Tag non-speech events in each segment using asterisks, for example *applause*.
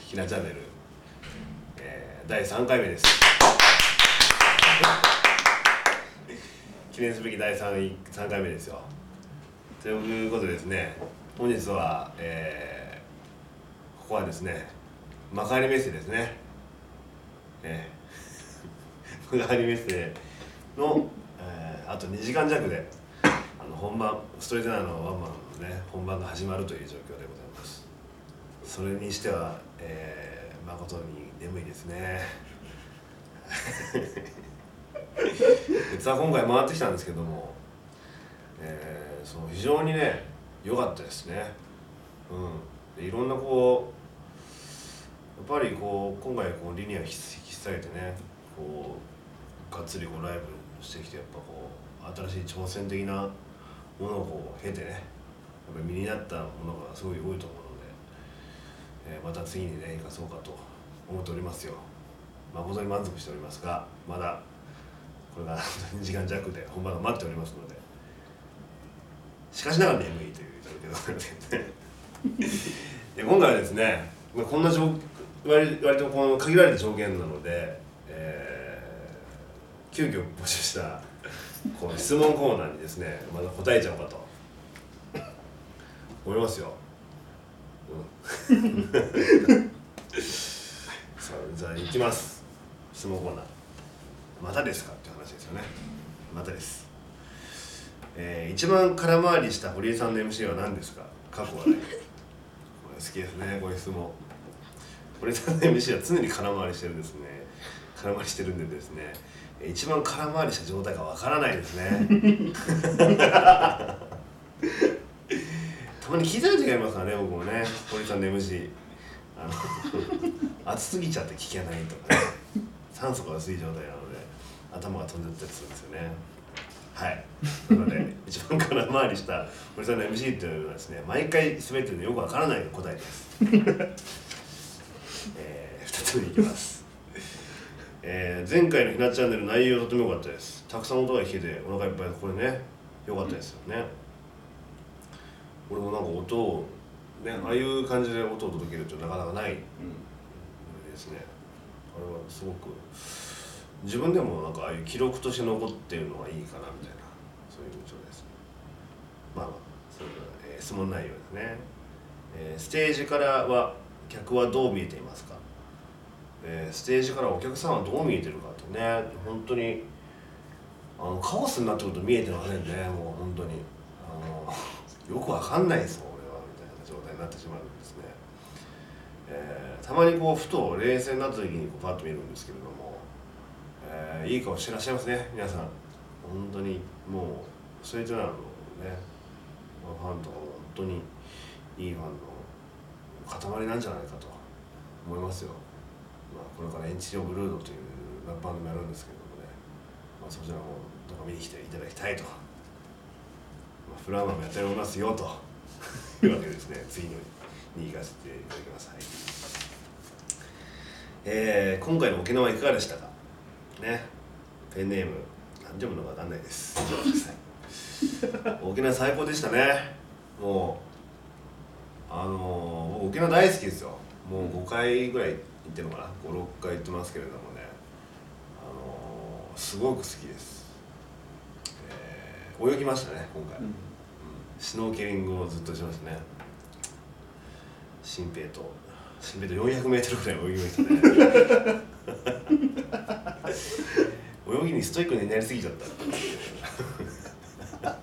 ひなチャンネル、えー、第3回目です。記念すべき第 3, 3回目ですよ。ということでですね本日は、えー、ここはですね幕張メッセですね。えー、*laughs* 幕張メッセの、えー、あと2時間弱であの本番ストレートナーのワンマンのね本番が始まるという状況でございます。それにしては、えー、誠に眠いですね。*laughs* 実は今回回ってきたんですけども、えー、その非常にね良かったですね。うん。でいろんなこうやっぱりこう今回こうリニア引き下げてねこうがっつりこうライブしてきてやっぱこう新しい挑戦的なものをこう経てねやっぱり身になったものがすごい多いと思う、えー、また次にね生かそうかと思っておりますよ。誠に満足しておりますがまだこれが2 *laughs* 時間弱で本番が待っておりますので。しかしながら眠いという状況で *laughs* で今回はですねこんな割割とこの限られた条件なので、えー、急遽募集したこの質問コーナーにですねまだ答えちゃおうかと思いますよ。うん、さあじゃあ行きます。質問コーナー。またですかって話ですよね。またです。えー、一番空回りした堀江さんの MC は何ですか？過去はね。これ好きですねこういう質問。堀江さんの MC は常に空回りしてるんですね。空回りしてるんでですね。一番空回りした状態がわからないですね。たまに聞いますからね僕もね。堀さんの MC あの *laughs* 暑すぎちゃって聞けないとかね。酸素が薄い状態なので頭が飛んでったりするんですよね。はい。なので一番空回りした堀さんの MC っていうのはですね毎回滑ってるのよくわからない答えです。*laughs* えー、2つ目いきます。えー、前回のひなチャンネル内容とても良かったです。たくさん音が聞けてお腹いっぱいこれね良かったですよね、俺もなんか音をねああいう感じで音を届けるってなかなかないですね、あれはすごく自分でもなんかああいう記録として残っているのがいいかなみたいなそういう印象ですまあまあそういう、えー、質問内容ですね、えー、ステージからは客はどう見えていますか？えー、ステージからお客さんはどう見えてるかってね本当にあのカオスになってくると見えてませんねもう本当によくわかんないですもん俺はみたいな状態になってしまうんですね、えー、たまにこうふと冷静になった時にこうパッと見るんですけれども、えー、いい顔してらっしゃいますね皆さん。本当にもうそれとなのねファンとかも本当にいいファンの塊なんじゃないかと思いますよ。まあ、これから「エンチリオブルード」というバンドもやるんですけどもね、まあ、そちらもどうか見に来ていただきたいと、フラワーもやっておりますよと。*laughs* いうわけですね。次のに行かせていただきます、はい。えー、今回の沖縄いかがでしたか？ね。ペンネーム何て読むのか分かんないです。沖縄最高でしたね。もうあのー、僕沖縄大好きですよ。もう5回ぐらい行ってるのかな？56回行ってますけれどもね。あのー、すごく好きです、泳ぎましたね今回、うん、シュノーケリングをずっとしましたね。新平と新平と 400m ぐらい泳ぎましたね。*laughs* 泳ぎにストイックになりすぎちゃった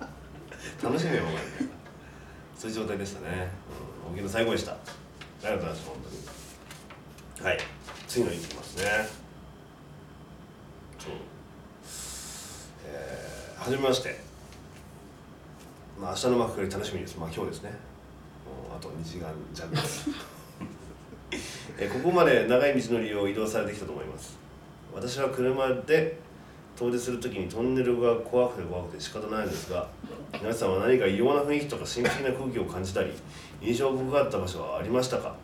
*laughs* 楽しみよお前そういう状態でしたね、うん、沖縄最高でした。ありがとうございます本当に。はい。次のいきますね。そう。えー、はじめましてまあ明日の幕張楽しみです。まあ今日ですね。もうあと2時間弱。で *laughs* すえここまで長い道のりを移動されてきたと思います。私は車で遠出するときにトンネルが怖くて怖くて仕方ないんですが皆さんは何か異様な雰囲気とか神秘的な空気を感じたり印象深かった場所はありましたか？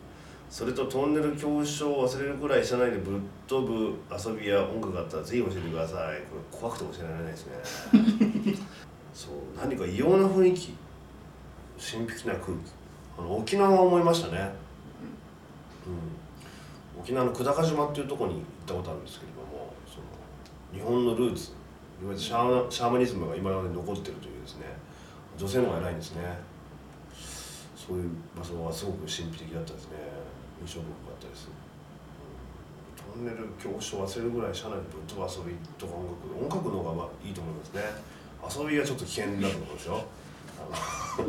それとトンネル恐怖症を忘れるくらい車内でぶっ飛ぶ遊びや音楽があったらぜひ教えてください。これ怖くて教えられないですねそう何か異様な雰囲気神秘的な空気。あの沖縄は思いましたね。うん。沖縄の久高島っていうところに行ったことあるんですけれどもその日本のルーツいわゆるシャーマニズムが今まで残ってるというですね女性の方が偉いんですね。そういう場所はすごく神秘的だったですね。印象深かったです、うん、トンネル恐怖症忘れるぐらい車内でぶっ飛ば遊びとか音楽音楽の方がいいと思いますね。遊びはちょっと危険だと思うんですよ。あの *laughs*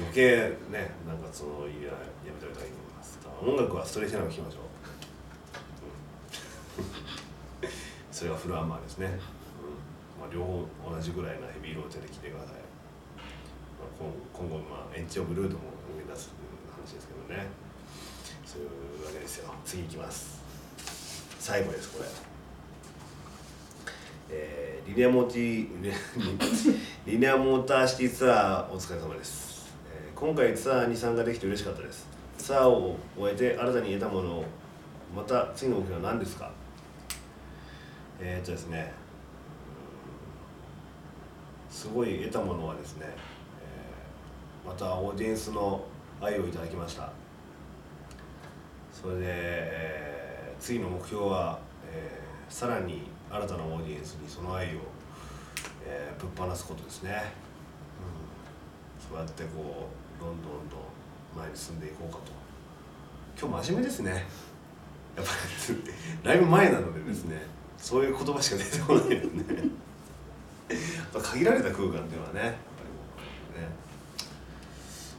余計ねなんかそのいややめておいた方がいいと思います。音楽はストレートなの聴きましょう、うん。*laughs* それがフルアンマーですね、うん。まあ、両方同じぐらいのヘビーローテで聴いてください、まあ、今今後、まあ、エンチオブルートも生み出す話ですけどね。そういうわけですよ。次いきます。最後ですこれえーリニアモーティリリニアモーターシティツアーお疲れ様です、えー今回ツアーに参加できて嬉しかったです。ツアーを終えて新たに得たものをまた次の目標は何ですか？えー、っとですねすごい得たものはですね、えーまたオーディエンスの愛をいただきました。それで、えー次の目標は、えーさらに新たなオーディエンスにその愛を、えーぶっ放すことですね、うん、そうやってこうどんどんどん前に進んでいこうかと。今日真面目ですね。やっぱりだいぶ前なのでですねそういう言葉しか出てこないでね。限られた空間っていうのはねやっぱりこうね。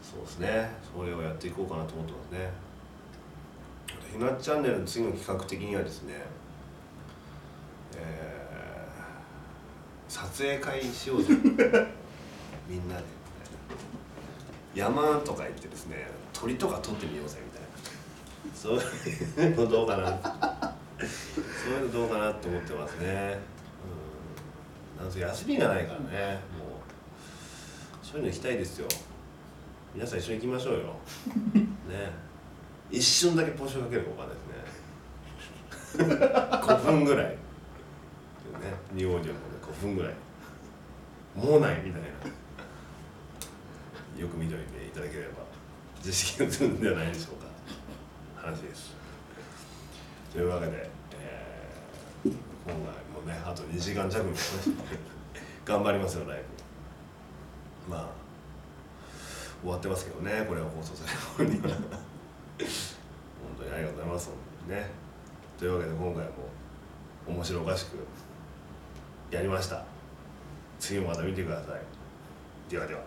そうですね。それをやっていこうかなと思ってますね。ひなチャンネルの次の企画的にはですねえー撮影会しようぜ *laughs* みんなで。山とか行ってですね鳥とか撮ってみようぜみたいな。そういうのどうかな。そういうのどうかなって思ってますね。うん。なんせ休みがないからね。もう。そういうの行きたいですよ。皆さん一緒に行きましょうよ。ね。一瞬だけポジションかけるかわかんないですね。5分ぐらい。ねニューオーディオンもね5分ぐらい。もうないみたいな。よく見ておいていただければ自信がつくんではないでしょうか。話です。というわけで、えー今回もねあと2時間弱に頑張りますよライブ。まあ終わってますけどねこれを放送される頃には。本当にありがとうございます本当にね。というわけで今回も面白おかしくやりました。次もまた見てください。ではでは。